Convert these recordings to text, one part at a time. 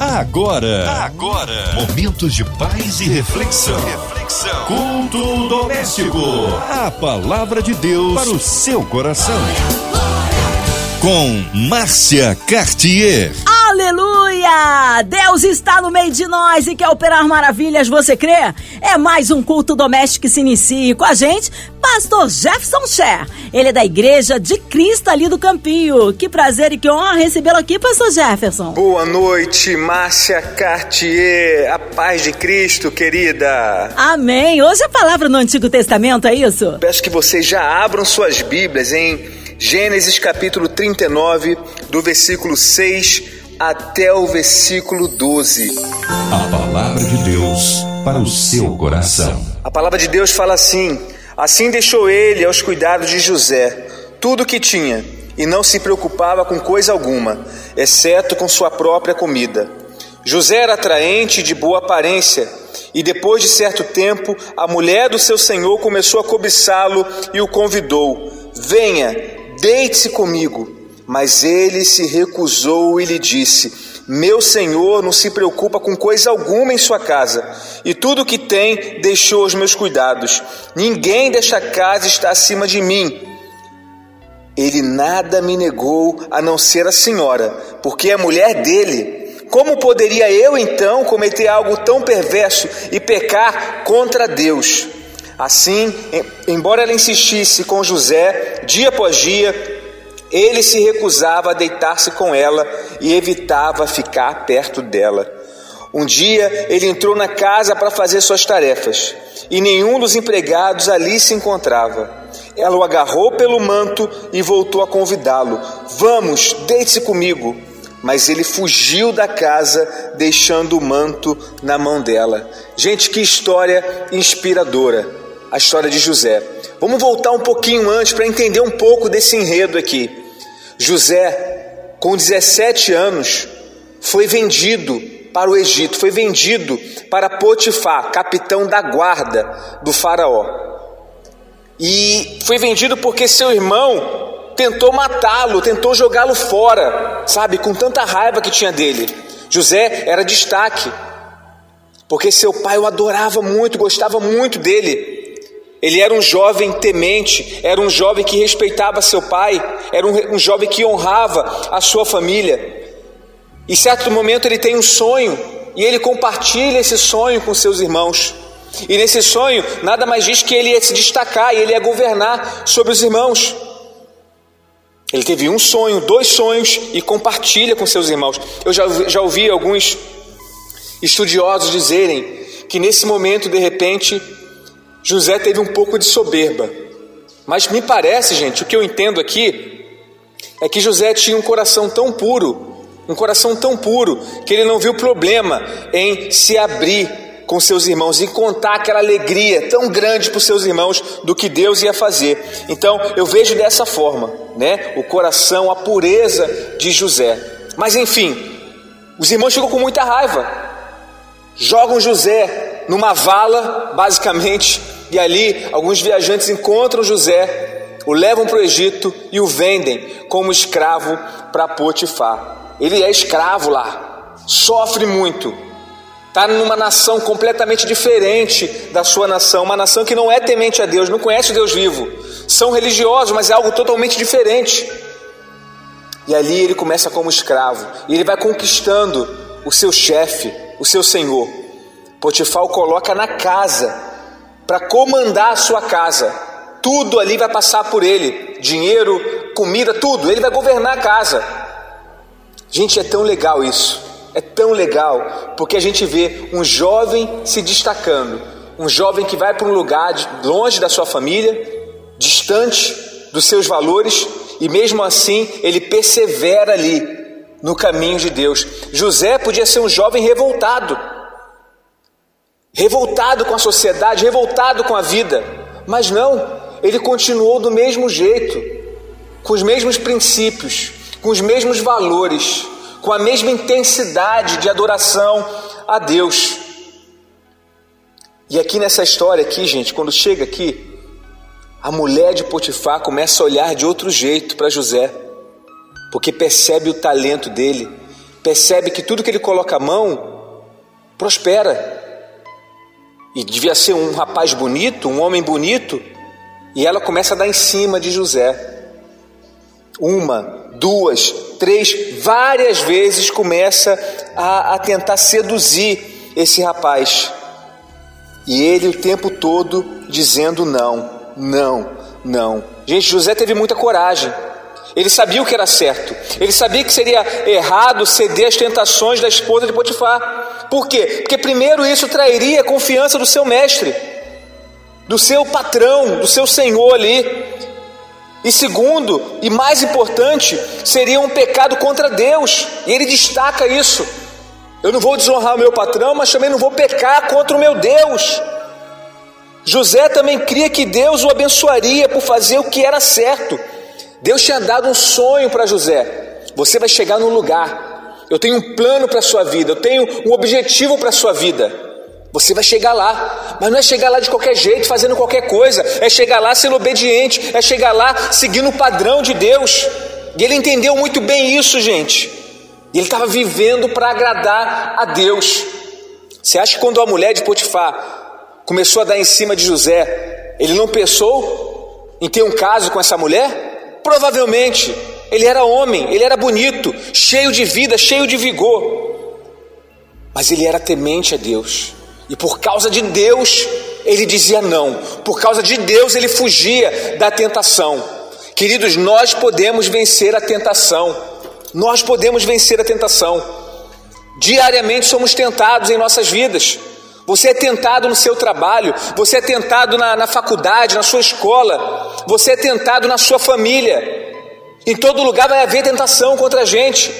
Agora, agora, momentos de paz e reflexão. reflexão. Culto doméstico. A palavra de Deus para o seu coração. Com Márcia Cartier. Aleluia! Deus está no meio de nós e quer operar maravilhas, você crê? É mais um culto doméstico que se inicia com a gente, Pastor Jefferson Cher. Ele é da Igreja de Cristo ali do Campinho. Que prazer e que honra recebê-lo aqui, Pastor Jefferson. Boa noite, Márcia Cartier. A paz de Cristo, querida. Amém. Hoje a palavra no Antigo Testamento, é isso? Peço que vocês já abram suas Bíblias em Gênesis capítulo 39, do versículo 6 até o versículo 12. A palavra de Deus para o seu coração. A palavra de Deus fala assim: Assim deixou ele aos cuidados de José tudo o que tinha, e não se preocupava com coisa alguma, exceto com sua própria comida. José era atraente e de boa aparência, e depois de certo tempo, a mulher do seu senhor começou a cobiçá-lo e o convidou: Venha, deite-se comigo. Mas ele se recusou e lhe disse: Meu senhor não se preocupa com coisa alguma em sua casa, e tudo o que tem deixou aos meus cuidados. Ninguém desta casa está acima de mim. Ele nada me negou a não ser a senhora, porque é mulher dele. Como poderia eu então cometer algo tão perverso e pecar contra Deus? Assim, embora ela insistisse com José dia após dia, ele se recusava a deitar-se com ela e evitava ficar perto dela. Um dia ele entrou na casa para fazer suas tarefas e nenhum dos empregados ali se encontrava. Ela o agarrou pelo manto e voltou a convidá-lo: Vamos, deite-se comigo. Mas ele fugiu da casa, deixando o manto na mão dela. Gente, que história inspiradora! A história de José. Vamos voltar um pouquinho antes para entender um pouco desse enredo aqui. José, com 17 anos, foi vendido para o Egito, foi vendido para Potifar, capitão da guarda do Faraó. E foi vendido porque seu irmão tentou matá-lo, tentou jogá-lo fora, sabe, com tanta raiva que tinha dele. José era destaque, porque seu pai o adorava muito, gostava muito dele. Ele era um jovem temente, era um jovem que respeitava seu pai, era um, um jovem que honrava a sua família. E certo momento ele tem um sonho e ele compartilha esse sonho com seus irmãos. E nesse sonho, nada mais diz que ele ia se destacar e ele ia governar sobre os irmãos. Ele teve um sonho, dois sonhos e compartilha com seus irmãos. Eu já, já ouvi alguns estudiosos dizerem que nesse momento, de repente, José teve um pouco de soberba. Mas me parece, gente, o que eu entendo aqui é que José tinha um coração tão puro, um coração tão puro, que ele não viu problema em se abrir com seus irmãos, em contar aquela alegria tão grande para os seus irmãos do que Deus ia fazer. Então eu vejo dessa forma, né? O coração, a pureza de José. Mas enfim, os irmãos ficam com muita raiva, jogam José numa vala, basicamente, e ali alguns viajantes encontram José, o levam para o Egito e o vendem como escravo para Potifar. Ele é escravo lá, sofre muito, está numa nação completamente diferente da sua nação, uma nação que não é temente a Deus, não conhece o Deus vivo, são religiosos, mas é algo totalmente diferente. E ali ele começa como escravo, e ele vai conquistando o seu chefe, o seu senhor. Potifar o coloca na casa para comandar a sua casa. Tudo ali vai passar por ele: dinheiro, comida, tudo. Ele vai governar a casa. Gente, é tão legal isso. É tão legal porque a gente vê um jovem se destacando, um jovem que vai para um lugar longe da sua família, distante dos seus valores, e mesmo assim ele persevera ali no caminho de Deus. José podia ser um jovem revoltado, revoltado com a sociedade, revoltado com a vida. Mas não, ele continuou do mesmo jeito, com os mesmos princípios, com os mesmos valores, com a mesma intensidade de adoração a Deus. E aqui nessa história aqui, gente, quando chega aqui, a mulher de Potifar começa a olhar de outro jeito para José, porque percebe o talento dele, percebe que tudo que ele coloca a mão prospera. E devia ser um rapaz bonito, um homem bonito, e ela começa a dar em cima de José. Uma, duas, três, várias vezes começa a, a tentar seduzir esse rapaz. E ele o tempo todo dizendo não, não, não. Gente, José teve muita coragem. Ele sabia o que era certo. Ele sabia que seria errado ceder às tentações da esposa de Potifar. Por quê? Porque primeiro isso trairia a confiança do seu mestre, do seu patrão, do seu senhor ali. E segundo, e mais importante, seria um pecado contra Deus. E ele destaca isso. Eu não vou desonrar o meu patrão, mas também não vou pecar contra o meu Deus. José também cria que Deus o abençoaria por fazer o que era certo. Deus tinha dado um sonho para José. Você vai chegar num lugar. Eu tenho um plano para a sua vida. Eu tenho um objetivo para a sua vida. Você vai chegar lá, mas não é chegar lá de qualquer jeito, fazendo qualquer coisa, é chegar lá sendo obediente, é chegar lá seguindo o padrão de Deus. E ele entendeu muito bem isso, gente. Ele estava vivendo para agradar a Deus. Você acha que quando a mulher de Potifar começou a dar em cima de José, ele não pensou em ter um caso com essa mulher? Provavelmente. Ele era homem, ele era bonito, cheio de vida, cheio de vigor. Mas ele era temente a Deus. E por causa de Deus, ele dizia não. Por causa de Deus, ele fugia da tentação. Queridos, nós podemos vencer a tentação. Nós podemos vencer a tentação. Diariamente somos tentados em nossas vidas. Você é tentado no seu trabalho, você é tentado na, na faculdade, na sua escola, você é tentado na sua família. Em todo lugar vai haver tentação contra a gente.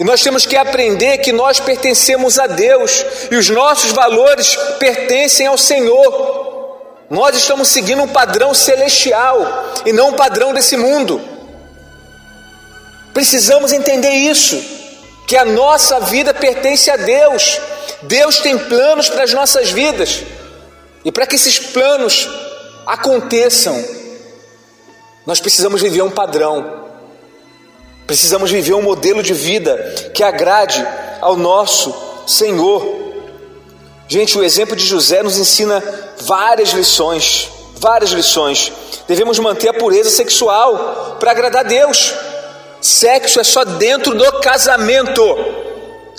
E nós temos que aprender que nós pertencemos a Deus e os nossos valores pertencem ao Senhor. Nós estamos seguindo um padrão celestial e não um padrão desse mundo. Precisamos entender isso, que a nossa vida pertence a Deus. Deus tem planos para as nossas vidas. E para que esses planos aconteçam, nós precisamos viver um padrão. Precisamos viver um modelo de vida que agrade ao nosso Senhor. Gente, o exemplo de José nos ensina várias lições, várias lições. Devemos manter a pureza sexual para agradar a Deus. Sexo é só dentro do casamento.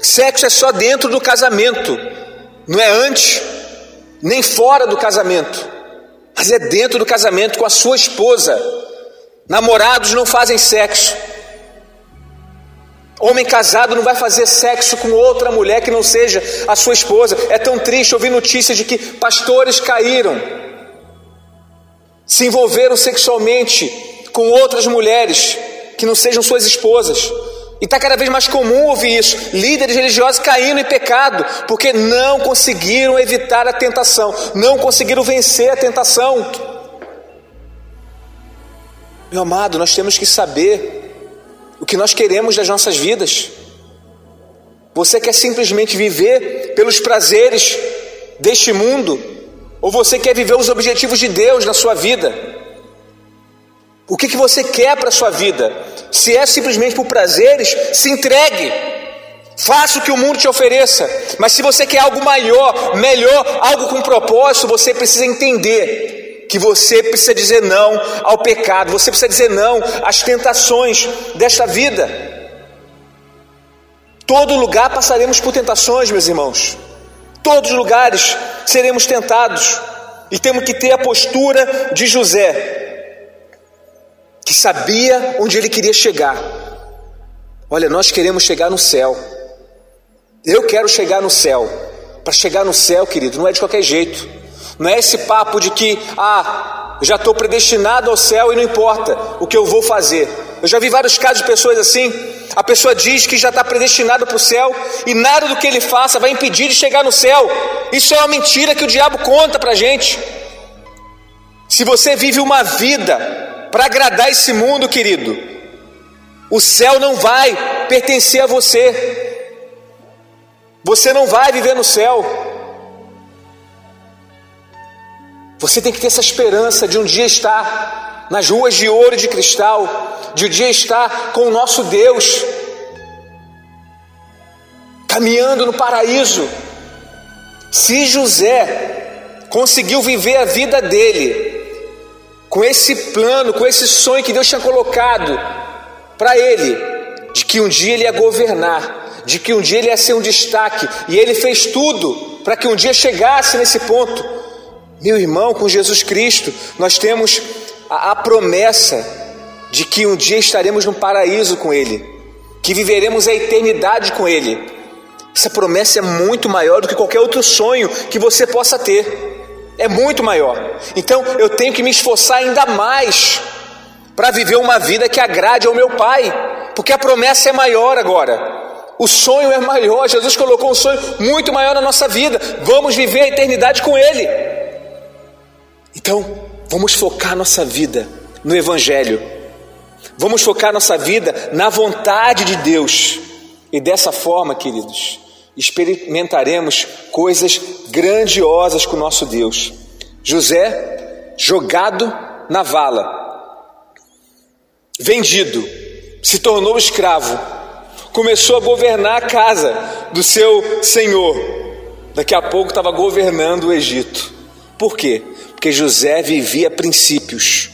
Sexo é só dentro do casamento. Não é antes, nem fora do casamento. Mas é dentro do casamento com a sua esposa. Namorados não fazem sexo. Homem casado não vai fazer sexo com outra mulher que não seja a sua esposa. É tão triste ouvir notícias de que pastores caíram, se envolveram sexualmente com outras mulheres que não sejam suas esposas. E está cada vez mais comum ouvir isso. Líderes religiosos caindo em pecado, porque não conseguiram evitar a tentação, não conseguiram vencer a tentação. Meu amado, nós temos que saber o que nós queremos das nossas vidas. Você quer simplesmente viver pelos prazeres deste mundo? Ou você quer viver os objetivos de Deus na sua vida? O que, que você quer para a sua vida? Se é simplesmente por prazeres, se entregue. Faça o que o mundo te ofereça. Mas se você quer algo maior, melhor, algo com propósito, você precisa entender que você precisa dizer não ao pecado, você precisa dizer não às tentações desta vida. Todo lugar passaremos por tentações, meus irmãos. Todos os lugares seremos tentados. E temos que ter a postura de José que sabia onde ele queria chegar. Olha, nós queremos chegar no céu. Eu quero chegar no céu. Para chegar no céu, querido, não é de qualquer jeito. Não é esse papo de que, ah, já estou predestinado ao céu e não importa o que eu vou fazer. Eu já vi vários casos de pessoas assim. A pessoa diz que já está predestinado para o céu e nada do que ele faça vai impedir de chegar no céu. Isso é uma mentira que o diabo conta para gente. Se você vive uma vida para agradar esse mundo, querido. O céu não vai pertencer a você. Você não vai viver no céu. Você tem que ter essa esperança de um dia estar nas ruas de ouro e de cristal, de um dia estar com o nosso Deus. caminhando no paraíso. Se José conseguiu viver a vida dele com esse plano, com esse sonho que Deus tinha colocado para ele, de que um dia ele ia governar, de que um dia ele ia ser um destaque, e ele fez tudo para que um dia chegasse nesse ponto. Meu irmão, com Jesus Cristo, nós temos a, a promessa de que um dia estaremos no paraíso com Ele, que viveremos a eternidade com Ele. Essa promessa é muito maior do que qualquer outro sonho que você possa ter. É muito maior. Então eu tenho que me esforçar ainda mais para viver uma vida que agrade ao meu Pai, porque a promessa é maior agora. O sonho é maior. Jesus colocou um sonho muito maior na nossa vida. Vamos viver a eternidade com Ele. Então, vamos focar nossa vida no Evangelho. Vamos focar nossa vida na vontade de Deus. E dessa forma, queridos, experimentaremos coisas grandiosas com nosso Deus. José, jogado na vala, vendido, se tornou escravo, começou a governar a casa do seu senhor. Daqui a pouco estava governando o Egito. Por quê? Porque José vivia princípios.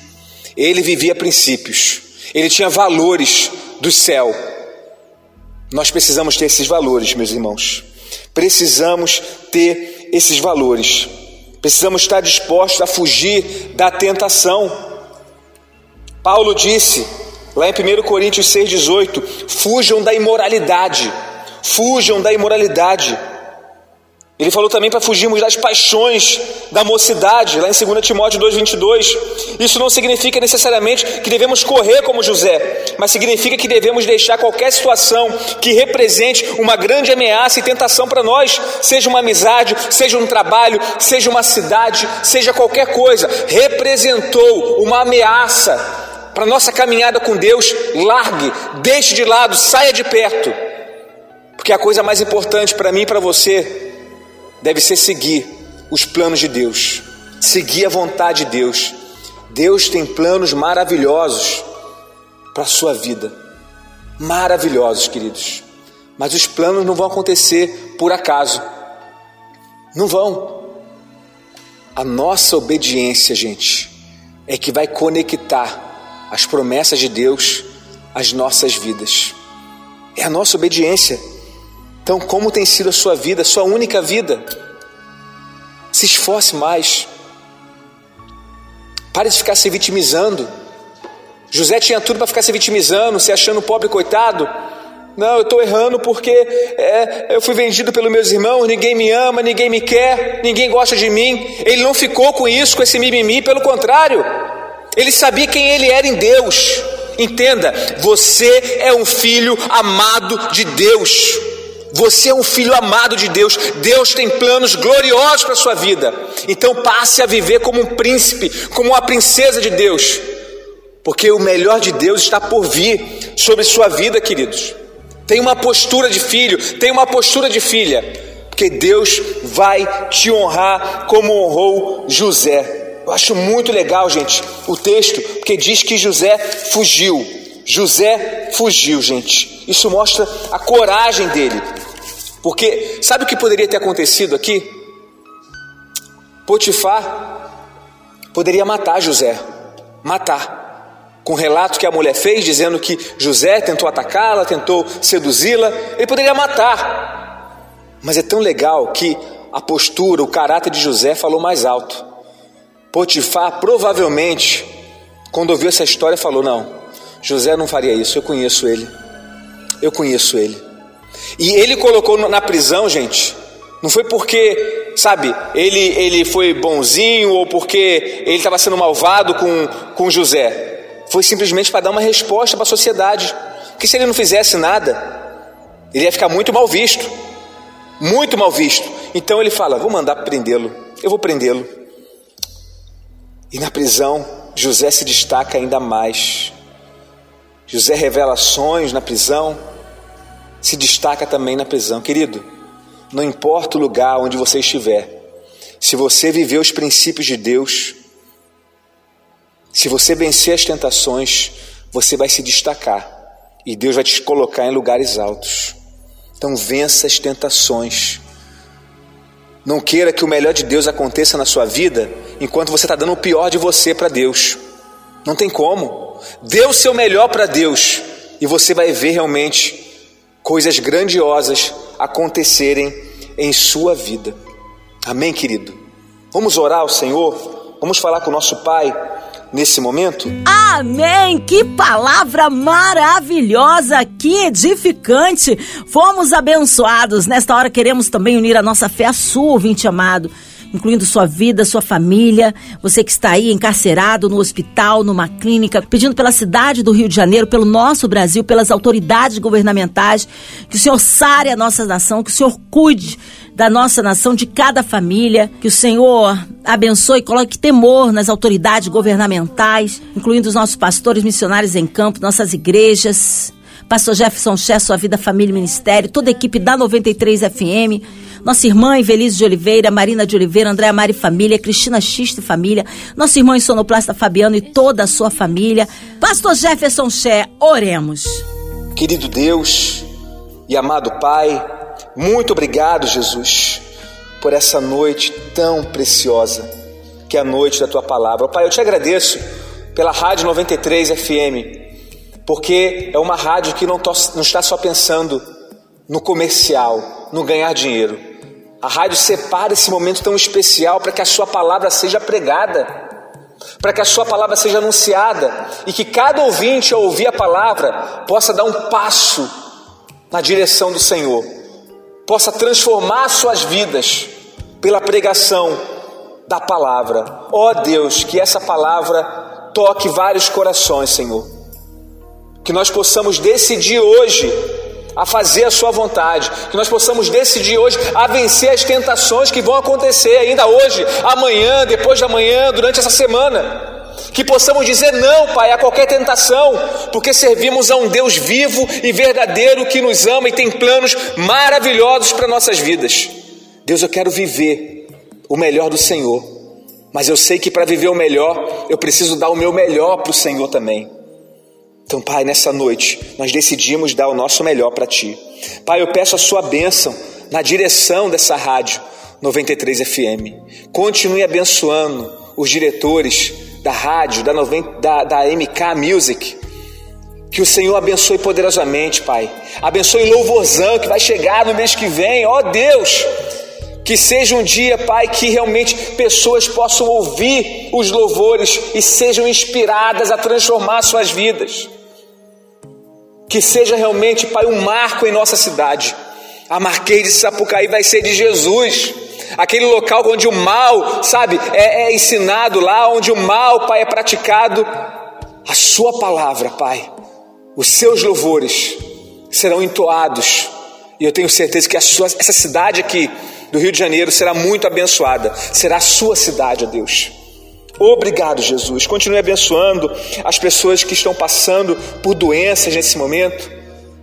Ele vivia princípios. Ele tinha valores do céu. Nós precisamos ter esses valores, meus irmãos. Precisamos ter esses valores. Precisamos estar dispostos a fugir da tentação. Paulo disse, lá em 1 Coríntios 6,18: fujam da imoralidade, fujam da imoralidade. Ele falou também para fugirmos das paixões da mocidade, lá em 2 Timóteo 2,22. Isso não significa necessariamente que devemos correr como José, mas significa que devemos deixar qualquer situação que represente uma grande ameaça e tentação para nós, seja uma amizade, seja um trabalho, seja uma cidade, seja qualquer coisa, representou uma ameaça para nossa caminhada com Deus. Largue, deixe de lado, saia de perto, porque a coisa mais importante para mim e para você deve ser seguir os planos de Deus, seguir a vontade de Deus. Deus tem planos maravilhosos para a sua vida, maravilhosos, queridos. Mas os planos não vão acontecer por acaso, não vão. A nossa obediência, gente, é que vai conectar as promessas de Deus às nossas vidas. É a nossa obediência então, como tem sido a sua vida, a sua única vida? Se esforce mais. Pare de ficar se vitimizando. José tinha tudo para ficar se vitimizando, se achando pobre coitado. Não, eu estou errando porque é, eu fui vendido pelos meus irmãos, ninguém me ama, ninguém me quer, ninguém gosta de mim. Ele não ficou com isso, com esse mimimi, pelo contrário, ele sabia quem ele era em Deus. Entenda, você é um filho amado de Deus. Você é um filho amado de Deus. Deus tem planos gloriosos para a sua vida. Então passe a viver como um príncipe, como uma princesa de Deus. Porque o melhor de Deus está por vir sobre sua vida, queridos. Tem uma postura de filho, tem uma postura de filha. Porque Deus vai te honrar como honrou José. Eu acho muito legal, gente, o texto, porque diz que José fugiu. José fugiu, gente. Isso mostra a coragem dele. Porque sabe o que poderia ter acontecido aqui? Potifar poderia matar José, matar. Com o relato que a mulher fez, dizendo que José tentou atacá-la, tentou seduzi-la, ele poderia matar. Mas é tão legal que a postura, o caráter de José falou mais alto. Potifar provavelmente, quando ouviu essa história, falou: Não, José não faria isso, eu conheço ele. Eu conheço ele. E ele colocou na prisão, gente, não foi porque, sabe, ele, ele foi bonzinho ou porque ele estava sendo malvado com, com José. Foi simplesmente para dar uma resposta para a sociedade. Porque se ele não fizesse nada, ele ia ficar muito mal visto. Muito mal visto. Então ele fala: Vou mandar prendê-lo. Eu vou prendê-lo. E na prisão, José se destaca ainda mais. José revela sonhos na prisão se destaca também na prisão. Querido, não importa o lugar onde você estiver, se você viver os princípios de Deus, se você vencer as tentações, você vai se destacar e Deus vai te colocar em lugares altos. Então vença as tentações. Não queira que o melhor de Deus aconteça na sua vida enquanto você está dando o pior de você para Deus. Não tem como. Dê o seu melhor para Deus e você vai ver realmente coisas grandiosas acontecerem em sua vida. Amém, querido? Vamos orar ao Senhor? Vamos falar com o nosso Pai nesse momento? Amém! Que palavra maravilhosa, que edificante! Fomos abençoados. Nesta hora queremos também unir a nossa fé à sua, ouvinte amado incluindo sua vida, sua família, você que está aí encarcerado no hospital, numa clínica, pedindo pela cidade do Rio de Janeiro, pelo nosso Brasil, pelas autoridades governamentais, que o Senhor sare a nossa nação, que o Senhor cuide da nossa nação, de cada família. Que o Senhor abençoe e coloque temor nas autoridades governamentais, incluindo os nossos pastores missionários em campo, nossas igrejas. Pastor Jefferson Ché, sua vida, família e ministério, toda a equipe da 93 FM, nossa irmã Evelise de Oliveira, Marina de Oliveira, Andréa Mari Família, Cristina Xista e Família, nossa irmã Sonoplasta Fabiano e toda a sua família. Pastor Jefferson Ché, oremos. Querido Deus e amado Pai, muito obrigado, Jesus, por essa noite tão preciosa, que é a noite da tua palavra. Pai, eu te agradeço pela Rádio 93 FM, porque é uma rádio que não, não está só pensando no comercial, no ganhar dinheiro. A rádio separa esse momento tão especial para que a sua palavra seja pregada, para que a sua palavra seja anunciada e que cada ouvinte ao ouvir a palavra possa dar um passo na direção do Senhor possa transformar suas vidas pela pregação da palavra. Ó oh Deus, que essa palavra toque vários corações, Senhor. Que nós possamos decidir hoje a fazer a Sua vontade, que nós possamos decidir hoje a vencer as tentações que vão acontecer ainda hoje, amanhã, depois da manhã, durante essa semana que possamos dizer não, Pai, a qualquer tentação, porque servimos a um Deus vivo e verdadeiro que nos ama e tem planos maravilhosos para nossas vidas. Deus, eu quero viver o melhor do Senhor, mas eu sei que para viver o melhor, eu preciso dar o meu melhor para o Senhor também. Então, Pai, nessa noite, nós decidimos dar o nosso melhor para Ti. Pai, eu peço a Sua bênção na direção dessa rádio 93 FM. Continue abençoando os diretores, da rádio, da, 90, da, da MK Music. Que o Senhor abençoe poderosamente, Pai. Abençoe louvorzão que vai chegar no mês que vem. Ó oh, Deus, que seja um dia, Pai, que realmente pessoas possam ouvir os louvores e sejam inspiradas a transformar suas vidas. Que seja realmente, Pai, um marco em nossa cidade. A Marquês de Sapucaí vai ser de Jesus aquele local onde o mal, sabe, é, é ensinado lá, onde o mal, Pai, é praticado, a Sua palavra, Pai, os seus louvores serão entoados, e eu tenho certeza que sua, essa cidade aqui do Rio de Janeiro será muito abençoada, será a sua cidade, ó Deus. Obrigado, Jesus. Continue abençoando as pessoas que estão passando por doenças nesse momento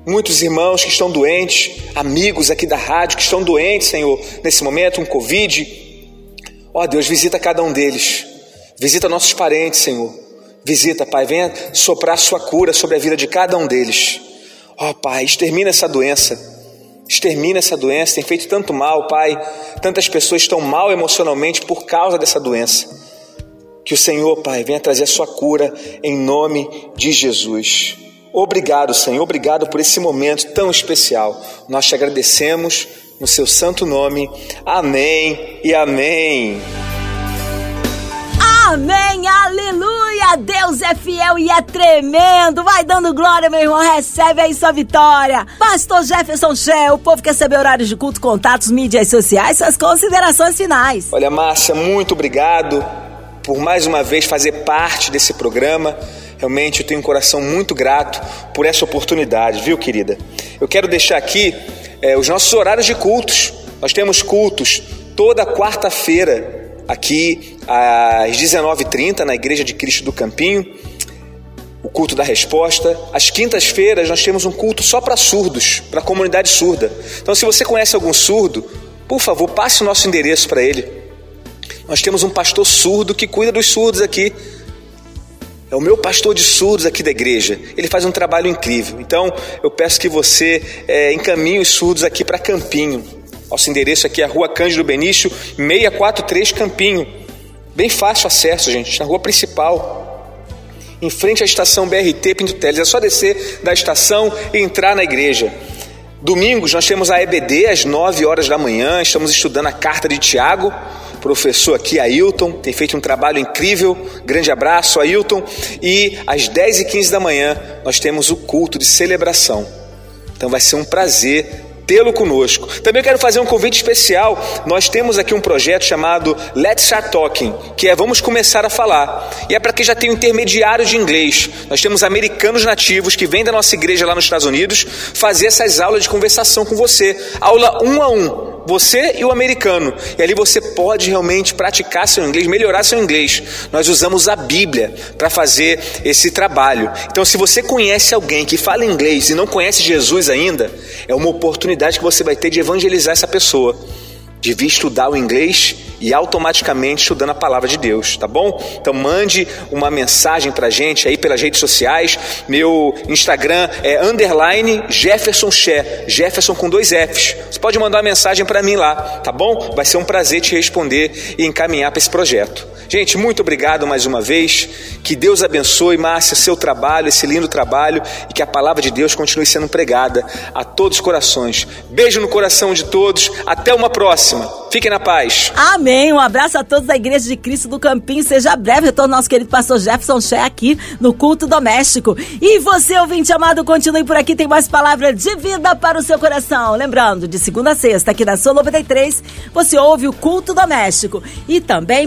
Muitos irmãos que estão doentes, amigos aqui da rádio que estão doentes, Senhor, nesse momento, um Covid. Ó oh, Deus, visita cada um deles. Visita nossos parentes, Senhor. Visita, Pai, venha soprar sua cura sobre a vida de cada um deles. Ó oh, Pai, extermina essa doença. Extermina essa doença, tem feito tanto mal, Pai. Tantas pessoas estão mal emocionalmente por causa dessa doença. Que o Senhor, Pai, venha trazer a sua cura em nome de Jesus. Obrigado, Senhor, obrigado por esse momento tão especial. Nós te agradecemos no seu santo nome. Amém e amém. Amém, aleluia! Deus é fiel e é tremendo. Vai dando glória, meu irmão. Recebe aí sua vitória. Pastor Jefferson Shell, o povo quer saber horários de culto, contatos, mídias sociais, suas considerações finais. Olha, Márcia, muito obrigado por mais uma vez fazer parte desse programa. Realmente eu tenho um coração muito grato por essa oportunidade, viu, querida? Eu quero deixar aqui é, os nossos horários de cultos. Nós temos cultos toda quarta-feira aqui às 19h30 na Igreja de Cristo do Campinho. O culto da resposta. Às quintas-feiras nós temos um culto só para surdos, para a comunidade surda. Então, se você conhece algum surdo, por favor, passe o nosso endereço para ele. Nós temos um pastor surdo que cuida dos surdos aqui É o meu pastor de surdos aqui da igreja. Ele faz um trabalho incrível. Então, eu peço que você é, encaminhe os surdos aqui para Campinho. Nosso endereço aqui é a Rua Cândido Benício, 643 Campinho. Bem fácil acesso, gente, na rua principal. Em frente à estação BRT Pinto Teles. É só descer da estação e entrar na igreja. Domingos nós temos a EBD às 9 horas da manhã. Estamos estudando a carta de Tiago professor aqui, Ailton, tem feito um trabalho incrível. Grande abraço, Ailton. E às 10 e 15 da manhã nós temos o culto de celebração. Então vai ser um prazer tê-lo conosco. Também quero fazer um convite especial. Nós temos aqui um projeto chamado Let's Start Talking, que é Vamos Começar a Falar. E é para quem já tem um intermediário de inglês. Nós temos americanos nativos que vêm da nossa igreja lá nos Estados Unidos fazer essas aulas de conversação com você. Aula um a um você e o americano. E ali você pode realmente praticar seu inglês, melhorar seu inglês. Nós usamos a Bíblia para fazer esse trabalho. Então, se você conhece alguém que fala inglês e não conhece Jesus ainda, é uma oportunidade que você vai ter de evangelizar essa pessoa devia estudar o inglês e automaticamente estudando a palavra de Deus, tá bom? Então mande uma mensagem pra gente aí pelas redes sociais. Meu Instagram é underline Jefferson Ché, Jefferson com dois Fs. Você pode mandar uma mensagem para mim lá, tá bom? Vai ser um prazer te responder e encaminhar para esse projeto. Gente, muito obrigado mais uma vez. Que Deus abençoe, Márcia, seu trabalho, esse lindo trabalho e que a palavra de Deus continue sendo pregada a todos os corações. Beijo no coração de todos. Até uma próxima. Fiquem na paz. Amém. Um abraço a todos da Igreja de Cristo do Campinho. Seja breve retorno nosso querido pastor Jefferson Ché aqui no culto doméstico. E você, ouvinte amado, continue por aqui. Tem mais palavra de vida para o seu coração. Lembrando, de segunda a sexta, aqui na Sua 93, você ouve o culto doméstico e também